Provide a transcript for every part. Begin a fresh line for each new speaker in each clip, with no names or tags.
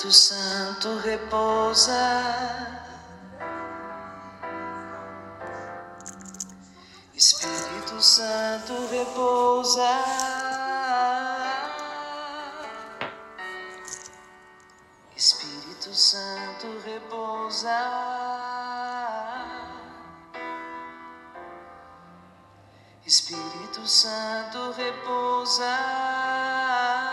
Espírito Santo repousa. Espírito Santo repousa. Espírito Santo repousa. Espírito Santo repousa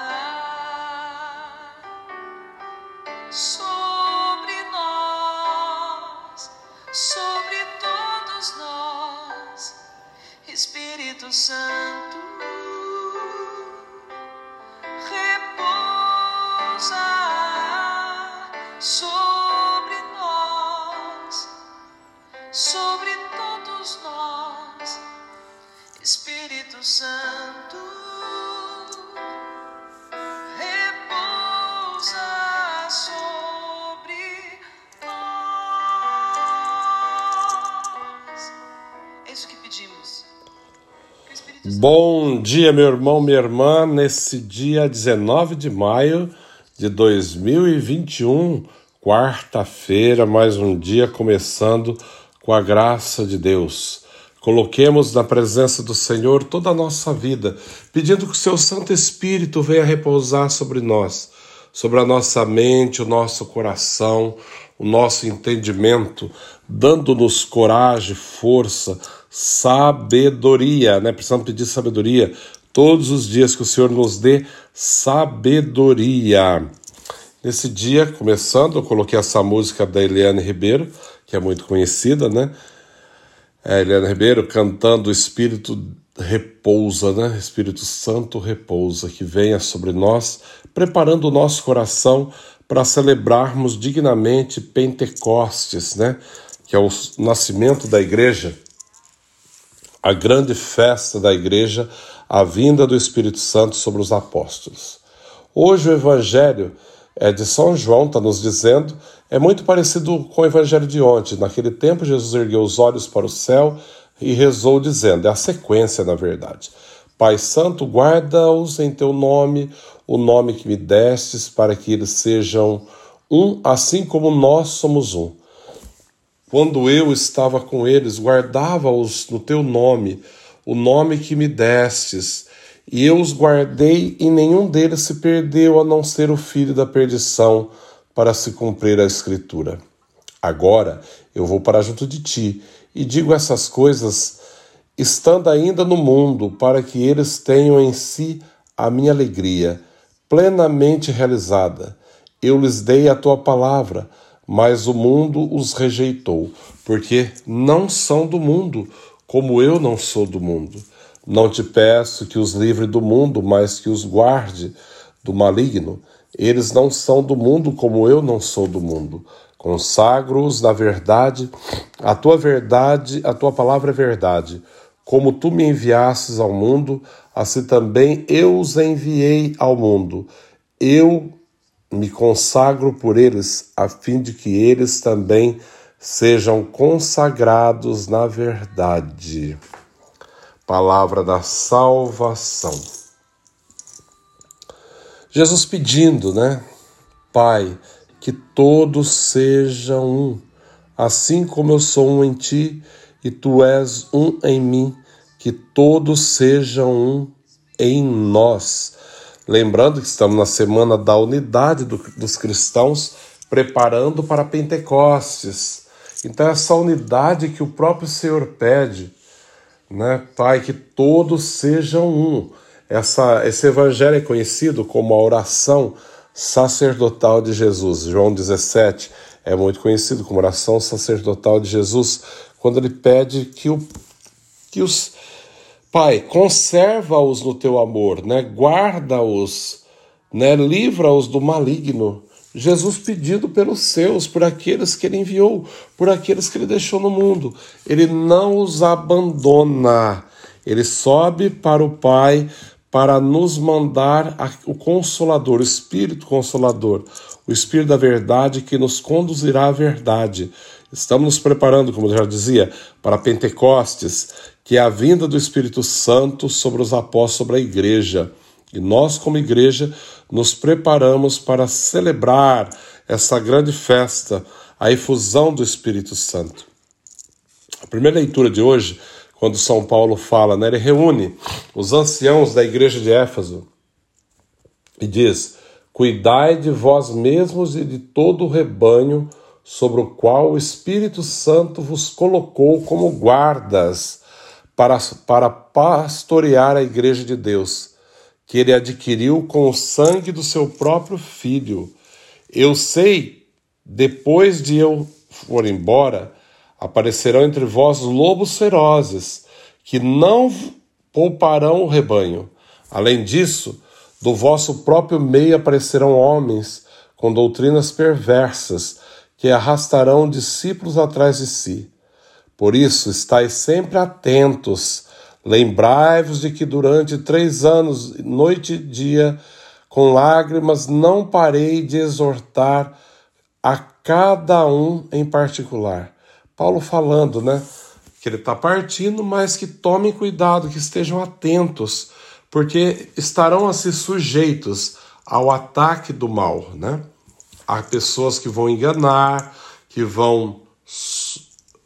sobre todos nós, Espírito Santo repousa sobre nós. É isso que pedimos.
Bom dia, meu irmão, minha irmã, nesse dia 19 de maio de 2021, quarta-feira, mais um dia começando com a graça de Deus. Coloquemos na presença do Senhor toda a nossa vida, pedindo que o seu Santo Espírito venha repousar sobre nós, sobre a nossa mente, o nosso coração, o nosso entendimento, dando-nos coragem, força, sabedoria, né? Precisamos pedir sabedoria todos os dias que o Senhor nos dê sabedoria. Nesse dia, começando, eu coloquei essa música da Eliane Ribeiro, que é muito conhecida, né? É, Eliane Ribeiro cantando Espírito repousa, né? Espírito Santo repousa, que venha sobre nós, preparando o nosso coração para celebrarmos dignamente Pentecostes, né? Que é o nascimento da igreja, a grande festa da igreja, a vinda do Espírito Santo sobre os apóstolos. Hoje o evangelho é de São João, está nos dizendo, é muito parecido com o evangelho de ontem. Naquele tempo, Jesus ergueu os olhos para o céu e rezou, dizendo: é a sequência, na verdade. Pai Santo, guarda-os em teu nome, o nome que me destes, para que eles sejam um, assim como nós somos um. Quando eu estava com eles, guardava-os no teu nome, o nome que me destes, e eu os guardei, e nenhum deles se perdeu, a não ser o filho da perdição, para se cumprir a Escritura. Agora eu vou para junto de ti, e digo essas coisas, estando ainda no mundo, para que eles tenham em si a minha alegria, plenamente realizada. Eu lhes dei a tua palavra, mas o mundo os rejeitou, porque não são do mundo, como eu não sou do mundo. Não te peço que os livre do mundo, mas que os guarde do maligno. Eles não são do mundo, como eu não sou do mundo. Consagro-os na verdade, a tua verdade, a tua palavra é verdade. Como tu me enviastes ao mundo, assim também eu os enviei ao mundo. Eu me consagro por eles, a fim de que eles também sejam consagrados na verdade. Palavra da salvação. Jesus pedindo, né? Pai, que todos sejam um, assim como eu sou um em ti e tu és um em mim, que todos sejam um em nós. Lembrando que estamos na semana da unidade do, dos cristãos, preparando para Pentecostes. Então, essa unidade que o próprio Senhor pede, né, Pai, que todos sejam um. Essa, esse evangelho é conhecido como a oração sacerdotal de Jesus. João 17 é muito conhecido como oração sacerdotal de Jesus, quando ele pede que, o, que os. Pai, conserva-os no teu amor, né? guarda-os, né? livra-os do maligno. Jesus pedido pelos seus, por aqueles que ele enviou, por aqueles que ele deixou no mundo. Ele não os abandona. Ele sobe para o Pai para nos mandar o Consolador, o Espírito Consolador, o Espírito da Verdade que nos conduzirá à verdade. Estamos nos preparando, como eu já dizia, para Pentecostes, que é a vinda do Espírito Santo sobre os apóstolos, sobre a igreja. E nós, como igreja, nos preparamos para celebrar essa grande festa, a efusão do Espírito Santo. A primeira leitura de hoje, quando São Paulo fala, né, ele reúne os anciãos da igreja de Éfeso e diz: Cuidai de vós mesmos e de todo o rebanho sobre o qual o Espírito Santo vos colocou como guardas para, para pastorear a igreja de Deus, que ele adquiriu com o sangue do seu próprio filho. Eu sei, depois de eu for embora, aparecerão entre vós lobos ferozes, que não pouparão o rebanho. Além disso, do vosso próprio meio aparecerão homens com doutrinas perversas, que arrastarão discípulos atrás de si. Por isso, estais sempre atentos. Lembrai-vos de que durante três anos, noite e dia, com lágrimas, não parei de exortar a cada um em particular. Paulo falando, né? Que ele está partindo, mas que tomem cuidado, que estejam atentos, porque estarão assim sujeitos ao ataque do mal, né? Há pessoas que vão enganar, que vão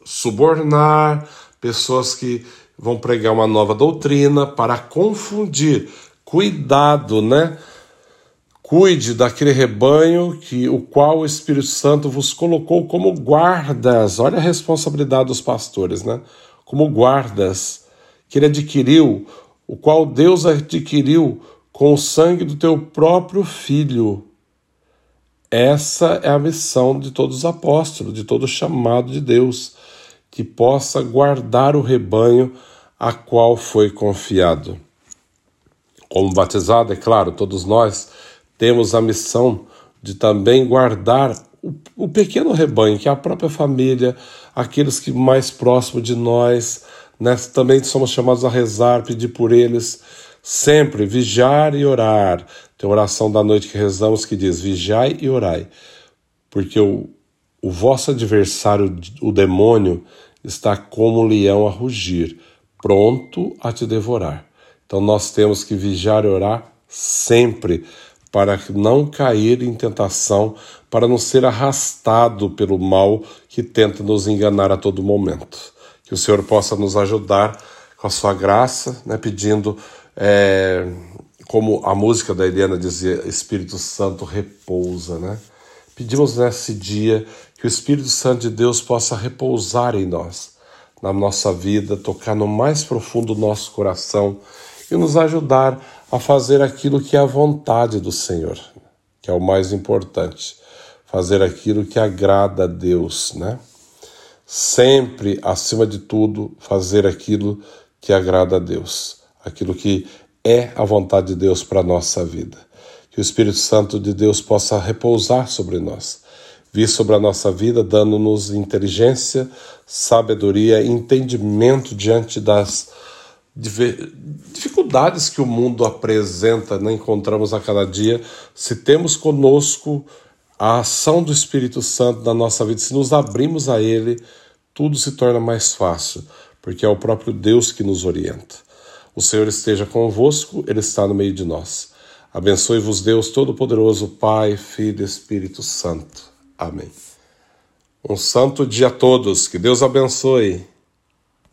subornar, pessoas que vão pregar uma nova doutrina para confundir. Cuidado, né? Cuide daquele rebanho que o qual o Espírito Santo vos colocou como guardas. Olha a responsabilidade dos pastores, né? Como guardas que ele adquiriu, o qual Deus adquiriu com o sangue do teu próprio filho. Essa é a missão de todos os apóstolos, de todo chamado de Deus, que possa guardar o rebanho a qual foi confiado. Como batizado, é claro, todos nós temos a missão de também guardar o, pequeno rebanho, que é a própria família, aqueles que mais próximos de nós, né? também somos chamados a rezar, pedir por eles, sempre vigiar e orar, tem oração da noite que rezamos que diz: vigiai e orai, porque o, o vosso adversário, o demônio, está como um leão a rugir, pronto a te devorar. Então nós temos que vigiar e orar sempre para não cair em tentação, para não ser arrastado pelo mal que tenta nos enganar a todo momento. Que o Senhor possa nos ajudar com a sua graça, né, pedindo. É como a música da Eliana dizia, Espírito Santo repousa, né? Pedimos nesse dia que o Espírito Santo de Deus possa repousar em nós, na nossa vida, tocar no mais profundo do nosso coração e nos ajudar a fazer aquilo que é a vontade do Senhor, que é o mais importante, fazer aquilo que agrada a Deus, né? Sempre, acima de tudo, fazer aquilo que agrada a Deus, aquilo que é a vontade de Deus para a nossa vida. Que o Espírito Santo de Deus possa repousar sobre nós, vir sobre a nossa vida, dando-nos inteligência, sabedoria, entendimento diante das dificuldades que o mundo apresenta, né? encontramos a cada dia. Se temos conosco a ação do Espírito Santo na nossa vida, se nos abrimos a Ele, tudo se torna mais fácil, porque é o próprio Deus que nos orienta. O Senhor esteja convosco, Ele está no meio de nós. Abençoe-vos, Deus Todo-Poderoso, Pai, Filho e Espírito Santo. Amém. Um santo dia a todos, que Deus abençoe.